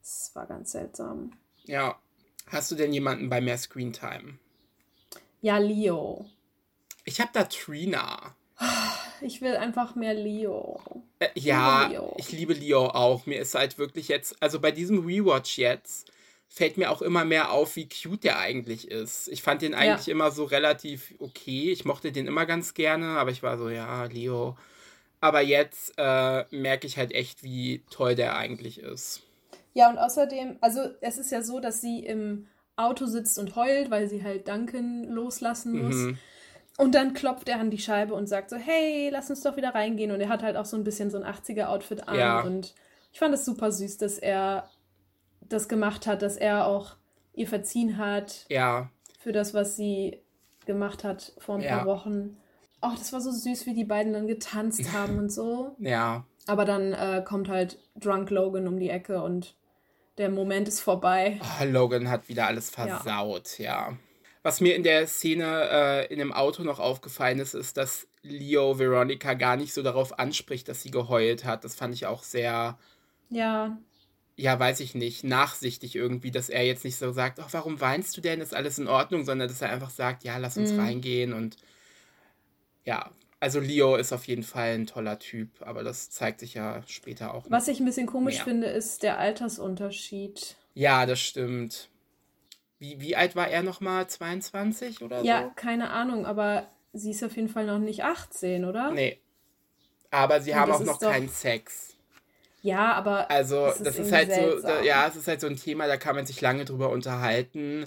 Das war ganz seltsam. Ja. Hast du denn jemanden bei mehr Screentime? Ja, Leo. Ich habe da Trina. Ich will einfach mehr Leo. Äh, ja, Leo. ich liebe Leo auch. Mir ist halt wirklich jetzt, also bei diesem Rewatch jetzt, fällt mir auch immer mehr auf, wie cute der eigentlich ist. Ich fand den eigentlich immer so relativ okay. Ich mochte den immer ganz gerne, aber ich war so, ja, Leo. Aber jetzt äh, merke ich halt echt, wie toll der eigentlich ist. Ja, und außerdem, also es ist ja so, dass sie im Auto sitzt und heult, weil sie halt Duncan loslassen muss. Mhm. Und dann klopft er an die Scheibe und sagt so, hey, lass uns doch wieder reingehen. Und er hat halt auch so ein bisschen so ein 80er-Outfit an. Ja. Und ich fand es super süß, dass er das gemacht hat, dass er auch ihr verziehen hat Ja, für das, was sie gemacht hat vor ein Ja. paar Wochen. Oh, das war so süß, wie die beiden dann getanzt haben und so. ja. Aber dann äh, kommt halt Drunk Logan um die Ecke und der Moment ist vorbei. Oh, Logan hat wieder alles versaut, ja. Was mir in der Szene äh, in dem Auto noch aufgefallen ist, ist, dass Leo Veronica gar nicht so darauf anspricht, dass sie geheult hat. Das fand ich auch sehr, Ja, ja, weiß ich nicht, nachsichtig irgendwie, dass er jetzt nicht so sagt, oh, warum weinst du denn? Ist alles in Ordnung, sondern dass er einfach sagt, ja, lass uns Mhm. reingehen und ja, also Leo ist auf jeden Fall ein toller Typ, aber das zeigt sich ja später auch. was ich ein bisschen komisch Mehr. finde, ist der Altersunterschied. Ja, das stimmt. Wie, wie alt war er nochmal? 22 oder so? Ja, keine Ahnung, aber sie ist auf jeden Fall noch nicht 18, oder? Nee. Aber sie Und haben auch noch doch- keinen Sex. Ja, aber Also, Das ist das ist halt so, seltsam. da, ja, es ist halt so ein Thema, da kann man sich lange drüber unterhalten.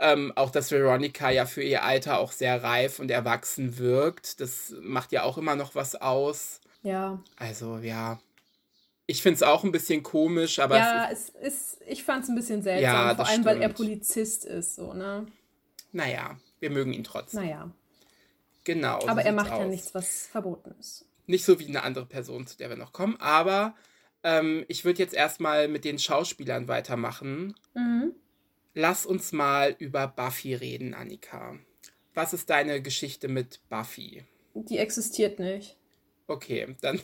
Ähm, auch, dass Veronica ja für ihr Alter auch sehr reif und erwachsen wirkt. Das macht ja auch immer noch was aus. ja. Also, ja. Ich finde es auch ein bisschen komisch, aber ja, es ist, es ist, ich fand es ein bisschen seltsam, Ja, vor allem, weil er stimmt. Polizist ist, so, ne? naja, wir mögen ihn trotzdem. Naja. Genau. so Aber er macht ja aus. nichts, was verboten ist. Nicht so wie eine andere Person, zu der wir noch kommen. Aber ähm, ich würde jetzt erstmal mit den Schauspielern weitermachen. Mhm. Lass uns mal über Buffy reden, Annika. Was ist deine Geschichte mit Buffy? Die existiert nicht. Okay, dann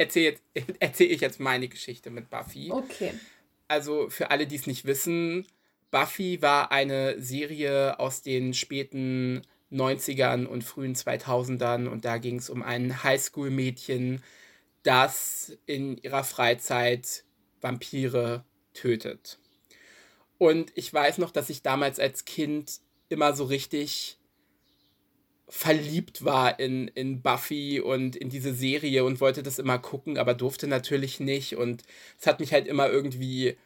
erzähle erzähl ich jetzt meine Geschichte mit Buffy. Okay. Also für alle, die es nicht wissen, Buffy war eine Serie aus den späten 90ern und frühen 2000ern und da ging es um ein Highschool-Mädchen, das in ihrer Freizeit Vampire tötet. Und ich weiß noch, dass ich damals als Kind immer so richtig verliebt war in, in Buffy und in diese Serie und wollte das immer gucken, aber durfte natürlich nicht. Und es hat mich halt immer irgendwie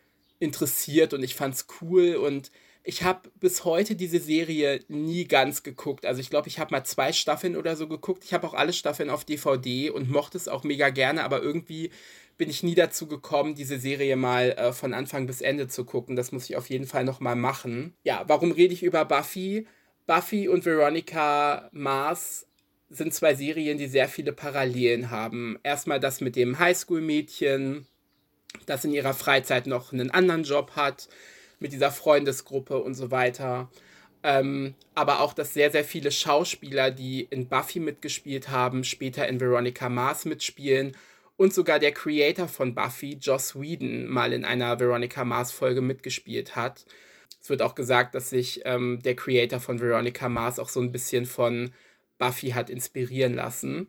interessiert und ich fand's cool. Und ich habe bis heute diese Serie nie ganz geguckt. Also ich glaube, ich habe mal zwei Staffeln oder so geguckt. Ich habe auch alle Staffeln auf DVD und mochte es auch mega gerne, aber irgendwie bin ich nie dazu gekommen, diese Serie mal äh, von Anfang bis Ende zu gucken. Das muss ich auf jeden Fall noch mal machen. Ja, warum rede ich über Buffy? Buffy und Veronica Mars sind zwei Serien, die sehr viele Parallelen haben. Erstmal das mit dem Highschool-Mädchen, das in ihrer Freizeit noch einen anderen Job hat, mit dieser Freundesgruppe und so weiter. Ähm, aber auch, dass sehr, sehr viele Schauspieler, die in Buffy mitgespielt haben, später in Veronica Mars mitspielen. Und sogar der Creator von Buffy, Joss Whedon, mal in einer Veronica Mars-Folge mitgespielt hat. Es wird auch gesagt, dass sich ähm, der Creator von Veronica Mars auch so ein bisschen von Buffy hat inspirieren lassen.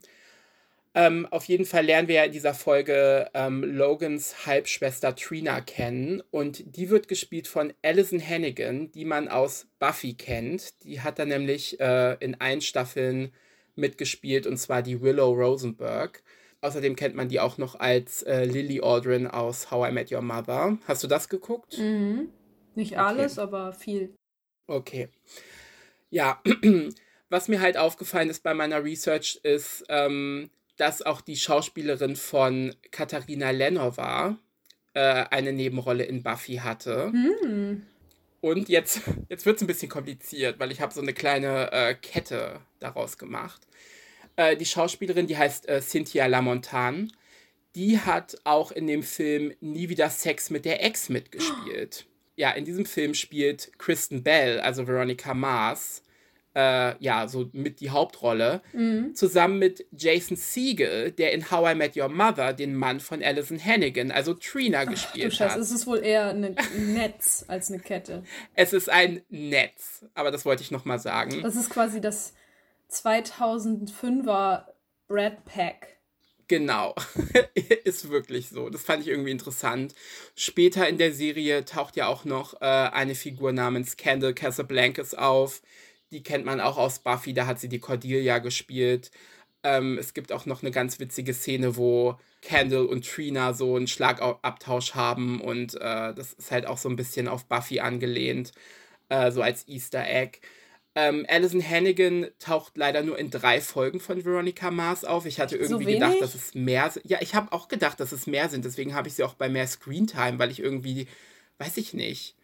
Ähm, auf jeden Fall lernen wir ja in dieser Folge ähm, Logans Halbschwester Trina kennen und die wird gespielt von Alison Hannigan, die man aus Buffy kennt. Die hat da nämlich äh, in allen Staffeln mitgespielt und zwar die Willow Rosenberg. Außerdem kennt man die auch noch als äh, Lily Aldrin aus How I Met Your Mother. Hast du das geguckt? Mhm. Nicht alles, aber viel. Okay. Ja, was mir halt aufgefallen ist bei meiner Research ist, ähm, dass auch die Schauspielerin von Katharina Lenova äh, eine Nebenrolle in Buffy hatte. Hm. Und jetzt, jetzt wird es ein bisschen kompliziert, weil ich habe so eine kleine äh, Kette daraus gemacht. Äh, die Schauspielerin, die heißt äh, Cynthia Lamontan, die hat auch in dem Film Nie wieder Sex mit der Ex mitgespielt. Ja, in diesem Film spielt Kristen Bell, also Veronica Mars, äh, ja, so mit die Hauptrolle, Mhm. zusammen mit Jason Siegel, der in How I Met Your Mother den Mann von Alison Hannigan, also Trina, Du gespielt Scheiße, hat. es ist wohl eher ein Netz als eine Kette. Es ist ein Netz, aber das wollte ich nochmal sagen. Das ist quasi das 2005er Brad Pack. Genau, ist wirklich so. Das fand ich irgendwie interessant. Später in der Serie taucht ja auch noch äh, eine Figur namens Candle Casablancas auf. Die kennt man auch aus Buffy, da hat sie die Cordelia gespielt. Ähm, es gibt auch noch eine ganz witzige Szene, wo Candle und Trina so einen Schlagabtausch haben und äh, das ist halt auch so ein bisschen auf Buffy angelehnt, äh, so als Easter Egg. Ähm, Alison Hannigan taucht leider nur in drei Folgen von Veronica Mars auf. Ich hatte irgendwie So gedacht, dass es mehr sind. Ja, ich habe auch gedacht, dass es mehr sind. Deswegen habe ich sie auch bei mehr Screentime, weil ich irgendwie, weiß ich nicht.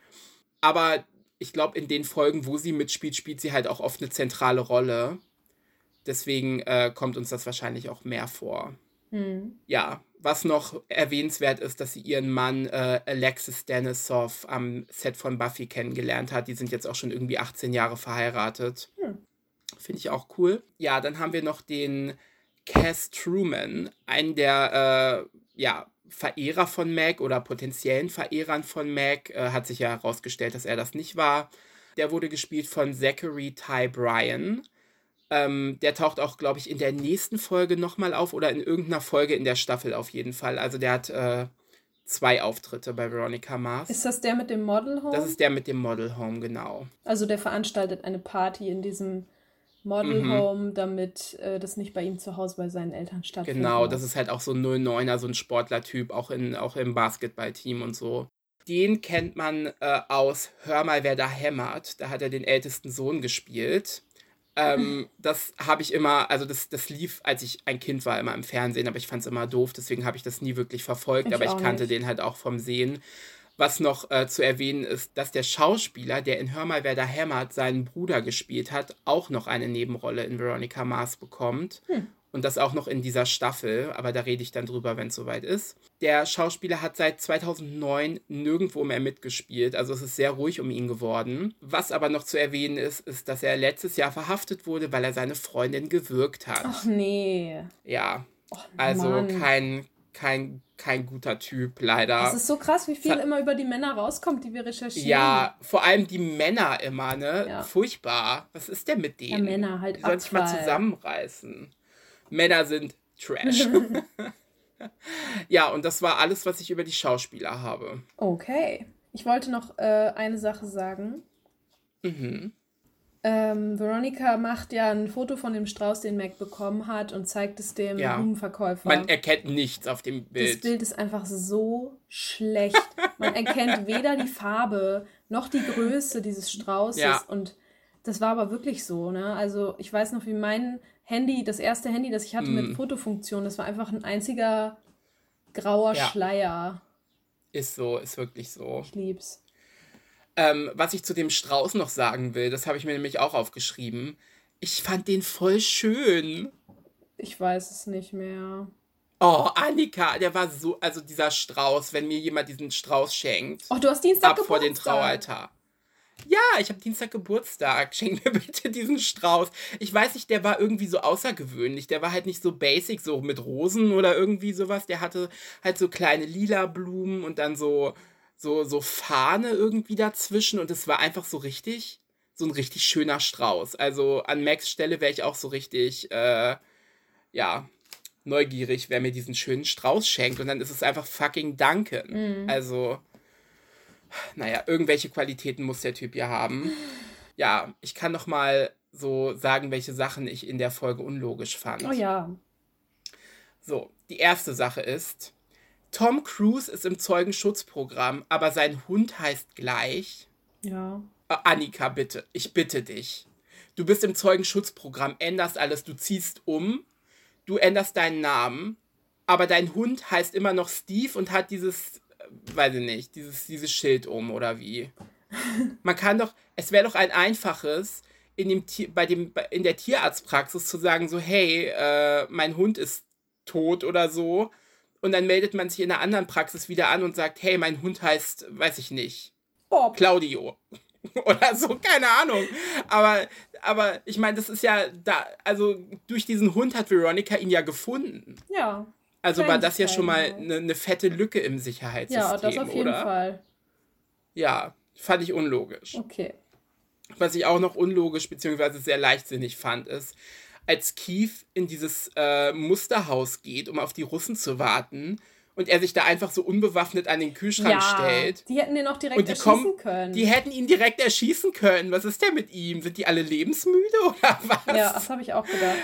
Aber ich glaube, in den Folgen, wo sie mitspielt, spielt sie halt auch oft eine zentrale Rolle. Deswegen äh, kommt uns das wahrscheinlich auch mehr vor. Hm. Ja, was noch erwähnenswert ist, dass sie ihren Mann äh, Alexis Denisov am Set von Buffy kennengelernt hat. Die sind jetzt auch schon irgendwie 18 Jahre verheiratet. Hm. Finde ich auch cool. Ja, dann haben wir noch den Cass Truman, einen der äh, ja, Verehrer von Mac oder potenziellen Verehrern von Mac. Äh, hat sich ja herausgestellt, dass er das nicht war. Der wurde gespielt von Zachary Ty Bryan. Ähm, der taucht auch, glaube ich, in der nächsten Folge nochmal auf oder in irgendeiner Folge in der Staffel auf jeden Fall. Also der hat äh, zwei Auftritte bei Veronica Mars. Ist das der mit dem Model Home? das ist der mit dem Model Home, genau. also der veranstaltet eine Party in diesem Model Mhm. Home, damit äh, das nicht bei ihm zu Hause bei seinen Eltern stattfindet. Genau, das ist halt auch so ein 09er, so ein Sportlertyp, auch, in, auch im Basketballteam und so. Den kennt man äh, aus Hör mal, wer da hämmert. Da hat er den ältesten Sohn gespielt. Ähm, das habe ich immer, also das, das lief, als ich ein Kind war, immer im Fernsehen, aber ich fand es immer doof, deswegen habe ich das nie wirklich verfolgt, Ich aber ich kannte nicht. den halt auch vom Sehen. Was noch äh, zu erwähnen ist, dass der Schauspieler, der in Hör mal, wer da hämmert, seinen Bruder gespielt hat, auch noch eine Nebenrolle in Veronica Mars bekommt. Hm. Und das auch noch in dieser Staffel, aber da rede ich dann drüber, wenn es soweit ist. Der Schauspieler hat seit 2009 nirgendwo mehr mitgespielt, also es ist sehr ruhig um ihn geworden. Was aber noch zu erwähnen ist, ist, dass er letztes Jahr verhaftet wurde, weil er seine Freundin gewürgt hat. Ach nee. Ja, Oh, also Mann. kein, kein, kein guter Typ, leider. Das ist so krass, wie viel immer über die Männer rauskommt, die wir recherchieren. Ja, vor allem die Männer immer, ne? Ja. Furchtbar. Was ist denn mit denen? Ja, Männer halt Die sollen sich mal zusammenreißen. Männer sind Trash. ja, und das war alles, was ich über die Schauspieler habe. Okay. Ich wollte noch äh, eine Sache sagen. Mhm. Ähm, Veronica macht ja ein Foto von dem Strauß, den Mac bekommen hat, und zeigt es dem Ja. Blumenverkäufer. Man erkennt nichts auf dem das Bild. Bild ist einfach so schlecht. Man erkennt weder die Farbe noch die Größe dieses Straußes. Ja. Und das war aber wirklich so, ne? Also ich weiß noch, wie mein Handy, das erste Handy, das ich hatte Mm. mit Fotofunktion, das war einfach ein einziger grauer Ja. Schleier. Ist so, ist wirklich so. Ich lieb's. Ähm, was ich zu dem Strauß noch sagen will, das habe ich mir nämlich auch aufgeschrieben. Ich fand den voll schön. Ich weiß es nicht mehr. Oh, Annika, der war so, also dieser Strauß, wenn mir jemand diesen Strauß schenkt. Oh, du hast Dienstag ab vor den Geburtstag. Traualtar. Ja, ich habe Dienstag Geburtstag. Schenk mir bitte diesen Strauß. Ich weiß nicht, der war irgendwie so außergewöhnlich. Der war halt nicht so basic, so mit Rosen oder irgendwie sowas. Der hatte halt so kleine lila Blumen und dann so, so, so Fahne irgendwie dazwischen. Und es war einfach so richtig, so ein richtig schöner Strauß. Also an Max Stelle wäre ich auch so richtig, äh, ja, neugierig, wer mir diesen schönen Strauß schenkt. Und dann ist es einfach fucking Duncan. Mhm. Also, naja, irgendwelche Qualitäten muss der Typ ja haben. Ja, ich kann noch mal so sagen, welche Sachen ich in der Folge unlogisch fand. Oh ja. So, die erste Sache ist, Tom Cruise ist im Zeugenschutzprogramm, aber sein Hund heißt gleich. Ja. Äh, Annika, bitte, ich bitte dich. Du bist im Zeugenschutzprogramm, änderst alles, du ziehst um, du änderst deinen Namen, aber dein Hund heißt immer noch Steve und hat dieses, weiß ich nicht, dieses, dieses Schild um oder wie. Man kann doch, es wäre doch ein einfaches, in, dem Tier, bei dem, in der Tierarztpraxis zu sagen, so, hey, äh, mein Hund ist tot oder so. Und dann meldet man sich in einer anderen Praxis wieder an und sagt, hey, mein Hund heißt, weiß ich nicht, Bob. Claudio. Oder so, keine Ahnung. Aber, aber ich meine, das ist ja da, also durch diesen Hund hat Veronica ihn ja gefunden. Ja. Also war das ja schon mal eine ne fette Lücke im Sicherheitssystem, Ja, das auf jeden oder? Fall. Ja, fand ich unlogisch. Okay. Was ich auch noch unlogisch bzw. sehr leichtsinnig fand, ist, als Keith in dieses äh, Musterhaus geht, um auf die Russen zu warten, und er sich da einfach so unbewaffnet an den Kühlschrank ja, stellt. die hätten den auch direkt erschießen kommen- können. Die hätten ihn direkt erschießen können. Was ist denn mit ihm? Sind die alle lebensmüde oder was? ja, das habe ich auch gedacht.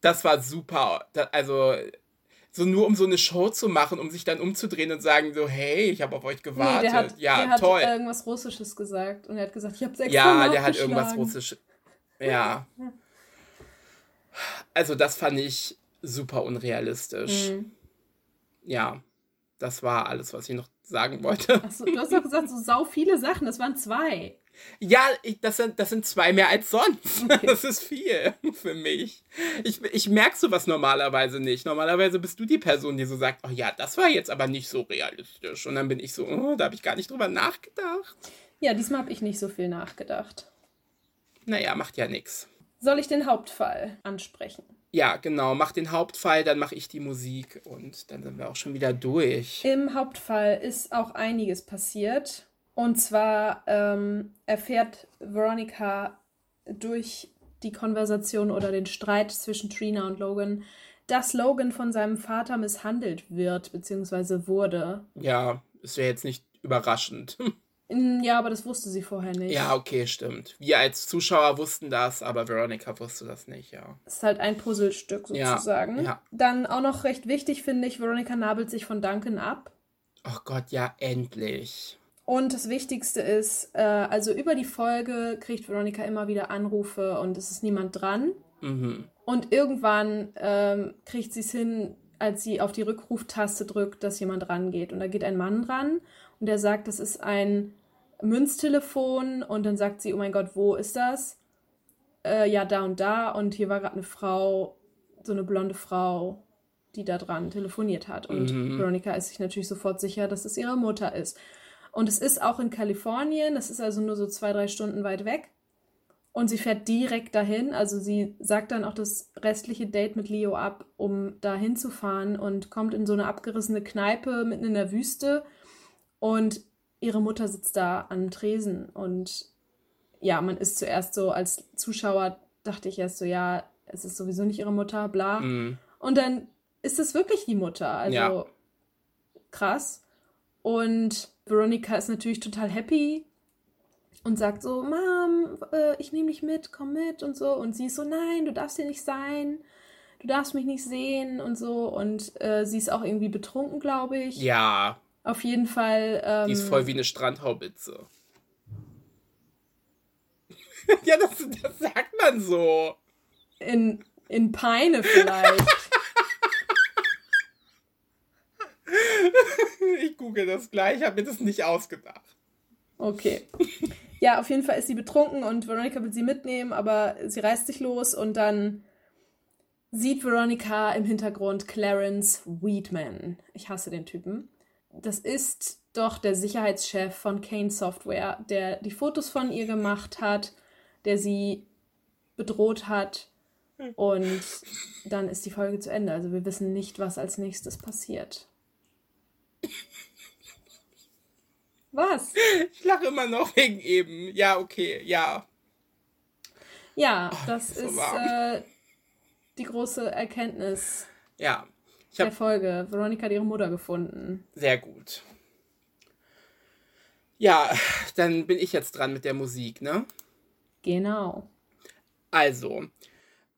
Das war super. Also, so nur um so eine Show zu machen, um sich dann umzudrehen und sagen so, hey, ich habe auf euch gewartet. Nee, der hat, ja, der hat toll. irgendwas Russisches gesagt und er hat gesagt, ich habe extra ja, der hat irgendwas nachgeschlagen. Russisch. Ja. Also das fand ich super unrealistisch. Mhm. Ja, das war alles, was ich noch sagen wollte. Achso, du hast doch gesagt, so sau viele Sachen. Das waren zwei. Ja, ich, das, sind, das sind zwei mehr als sonst. Okay. Das ist viel für mich. Ich, ich merke sowas normalerweise nicht. Normalerweise bist du die Person, die so sagt, oh ja, das war jetzt aber nicht so realistisch. Und dann bin ich so, oh, da habe ich gar nicht drüber nachgedacht. Ja, diesmal habe ich nicht so viel nachgedacht. Naja, macht ja nichts. Soll ich den Hauptfall ansprechen? Ja, genau, mach den Hauptfall, dann mache ich die Musik und dann sind wir auch schon wieder durch. Im Hauptfall ist auch einiges passiert. Und zwar ähm, erfährt Veronica durch die Konversation oder den Streit zwischen Trina und Logan, dass Logan von seinem Vater misshandelt wird, beziehungsweise wurde. Ja, ist ja jetzt nicht überraschend. Mm, Ja, aber das wusste sie vorher nicht. Ja, okay, stimmt. Wir als Zuschauer wussten das, aber Veronica wusste das nicht, ja. Ist halt ein Puzzlestück Ja, sozusagen. ja. Dann auch noch recht wichtig finde ich, Veronica nabelt sich von Duncan ab. Oh Gott, ja, endlich. Und das Wichtigste ist, äh, also über die Folge kriegt Veronica immer wieder Anrufe und es ist niemand dran. Mhm. Und irgendwann ähm, kriegt sie es hin, als sie auf die Rückruftaste drückt, dass jemand rangeht. Und da geht ein Mann ran und der sagt, das ist ein Münztelefon. Und dann sagt sie, oh mein Gott, wo ist das? Äh, ja, da und da. Und hier war gerade eine Frau, so eine blonde Frau, die da dran telefoniert hat. Und Mhm. Veronica ist sich natürlich sofort sicher, dass es ihre Mutter ist. Und es ist auch in Kalifornien, das ist also nur so zwei, drei Stunden weit weg. Und sie fährt direkt dahin. Also sie sagt dann auch das restliche Date mit Leo ab, um da hinzufahren und kommt in so eine abgerissene Kneipe mitten in der Wüste. Und ihre Mutter sitzt da am Tresen. Und ja, man ist zuerst so, als Zuschauer dachte ich erst so, ja, es ist sowieso nicht ihre Mutter, bla. Mhm. Und dann ist es wirklich die Mutter. Also Ja. krass. Und Veronica ist natürlich total happy und sagt so, Mom, äh, ich nehme dich mit, komm mit und so. Und sie ist so, nein, du darfst hier nicht sein. Du darfst mich nicht sehen und so. Und äh, sie ist auch irgendwie betrunken, glaube ich. Ja, Auf jeden Fall. Ähm, die ist voll wie eine Strandhaubitze. ja, das, das sagt man so. in, in Peine vielleicht. Ich google das gleich, habe mir das nicht ausgedacht. Okay. Ja, auf jeden Fall ist sie betrunken und Veronica will sie mitnehmen, aber sie reißt sich los und dann sieht Veronica im Hintergrund Clarence Weedman. Ich hasse den Typen. Das ist doch der Sicherheitschef von Kane Software, der die Fotos von ihr gemacht hat, der sie bedroht hat. Und dann ist die Folge zu Ende. Also wir wissen nicht, was als nächstes passiert. Was? Ich lache immer noch wegen eben. Ja, okay, ja. Ja, das so ist äh, die große Erkenntnis Ja. Ich der Folge. Veronica hat ihre Mutter gefunden. sehr gut. Ja, dann bin ich jetzt dran mit der Musik, ne? Genau. Also,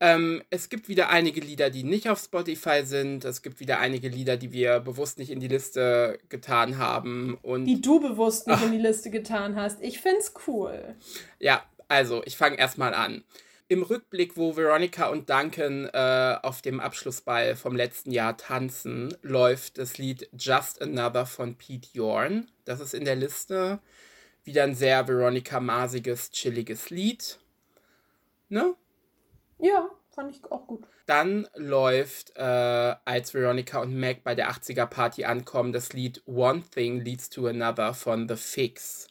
ähm, es gibt wieder einige Lieder, die nicht auf Spotify sind. Es gibt wieder einige Lieder, die wir bewusst nicht in die Liste getan haben. Und Die du bewusst nicht in die Liste getan hast. Ich find's cool. ja, also, ich fange erstmal an. Im Rückblick, wo Veronica und Duncan äh, auf dem Abschlussball vom letzten Jahr tanzen, läuft das Lied Just Another von Pete Yorn. Das ist in der Liste. Wieder ein sehr Veronica-masiges, chilliges Lied. Ne? Ja, fand ich auch gut. Dann läuft, äh, als Veronica und Meg bei der 80er Party ankommen, das Lied One Thing Leads to Another von The Fix.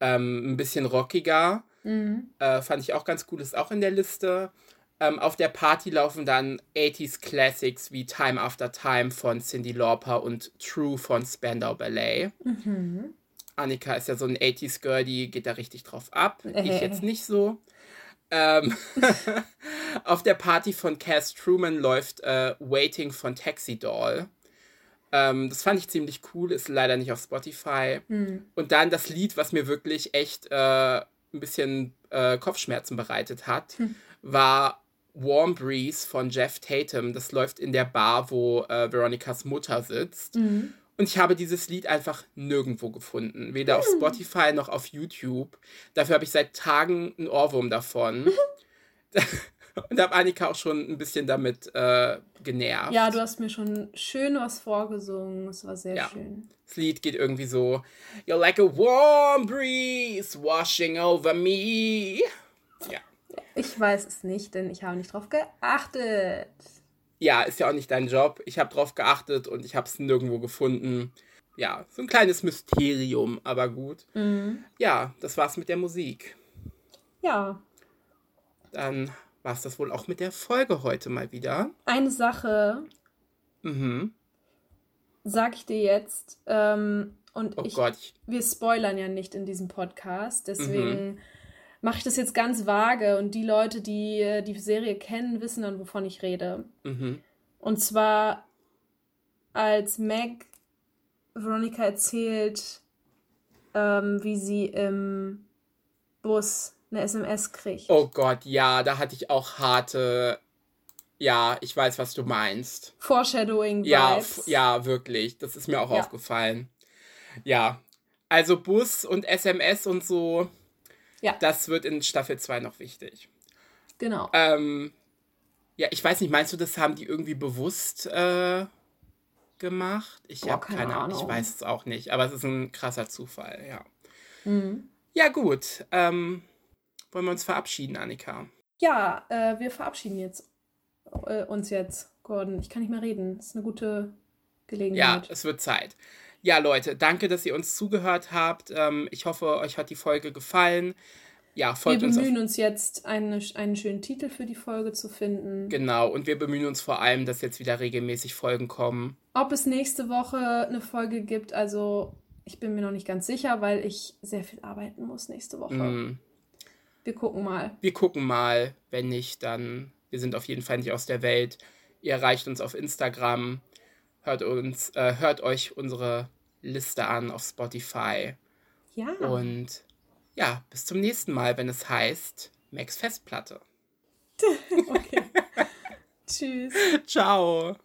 Ähm, ein bisschen rockiger. Mhm. Äh, fand ich auch ganz cool, ist auch in der Liste. Ähm, auf der Party laufen dann 80s Classics wie Time After Time von Cindy Lauper und True von Spandau Ballet. Mhm. Annika ist ja so ein 80s Girl, die geht da richtig drauf ab. Äh. Ich jetzt nicht so. Ähm, auf der Party von Cass Truman läuft äh, Waiting von Taxi Doll. Ähm, das fand ich ziemlich cool, ist leider nicht auf Spotify. Mhm. Und dann das Lied, was mir wirklich echt äh, ein bisschen äh, Kopfschmerzen bereitet hat, war Warm Breeze von Jeff Tatum. Das läuft in der Bar, wo äh, Veronicas Mutter sitzt. Mhm. Und ich habe dieses Lied einfach nirgendwo gefunden. Weder auf Spotify noch auf YouTube. Dafür habe ich seit Tagen einen Ohrwurm davon. und habe Annika auch schon ein bisschen damit äh, genervt. Ja, du hast mir schon schön was vorgesungen. Es war sehr Ja. schön. Das Lied geht irgendwie so: You're like a warm breeze washing over me. Ja. Ich weiß es nicht, denn ich habe nicht drauf geachtet. Ja, ist ja auch nicht dein Job. Ich habe drauf geachtet und ich habe es nirgendwo gefunden. Ja, so ein kleines Mysterium, aber gut. Mhm. Ja, das war's mit der Musik. Ja, Dann war's das wohl auch mit der Folge heute mal wieder. eine Sache Mhm. sag ich dir jetzt. Ähm, und Oh ich, Gott. Ich, wir spoilern ja nicht in diesem Podcast, deswegen mache ich das jetzt ganz vage und die Leute, die äh, die Serie kennen, wissen dann, wovon ich rede. mhm. Und zwar, als Meg Veronica erzählt, ähm, wie sie im Bus eine SMS kriegt. Oh Gott, ja, da hatte ich auch harte. Ja, ich weiß, was du meinst. Foreshadowing Ja, ja, wirklich. Das ist mir auch Ja. aufgefallen. Ja. Also Bus und SMS und so, Ja. das wird in Staffel 2 noch wichtig. Genau. Ähm, ja, ich weiß nicht, meinst du, das haben die irgendwie bewusst äh, gemacht? Ich habe keine keine Ahnung, ich weiß es auch nicht, aber es ist ein krasser Zufall, ja. Mhm. Ja, gut. Ähm, wollen wir uns verabschieden, Annika? Ja, äh, wir verabschieden jetzt äh, uns jetzt, Gordon. Ich kann nicht mehr reden. Das ist eine gute Ja, Gelegenheit. es wird Zeit. Ja, Leute, danke, dass ihr uns zugehört habt. Ähm, ich hoffe, euch hat die Folge gefallen. Ja, wir folgt uns auf bemühen uns jetzt, eine, einen schönen Titel für die Folge zu finden. Genau, und wir bemühen uns vor allem, dass jetzt wieder regelmäßig Folgen kommen. Ob es nächste Woche eine Folge gibt, also ich bin mir noch nicht ganz sicher, weil ich sehr viel arbeiten muss nächste Woche. Mm, Wir gucken mal. Wir gucken mal. Wenn nicht, dann wir sind auf jeden Fall nicht aus der Welt. Ihr erreicht uns auf Instagram. Hört uns, äh, hört euch unsere Liste an auf Spotify. Ja. Und ja, bis zum nächsten Mal, wenn es heißt Max Festplatte. Okay. Tschüss. Ciao.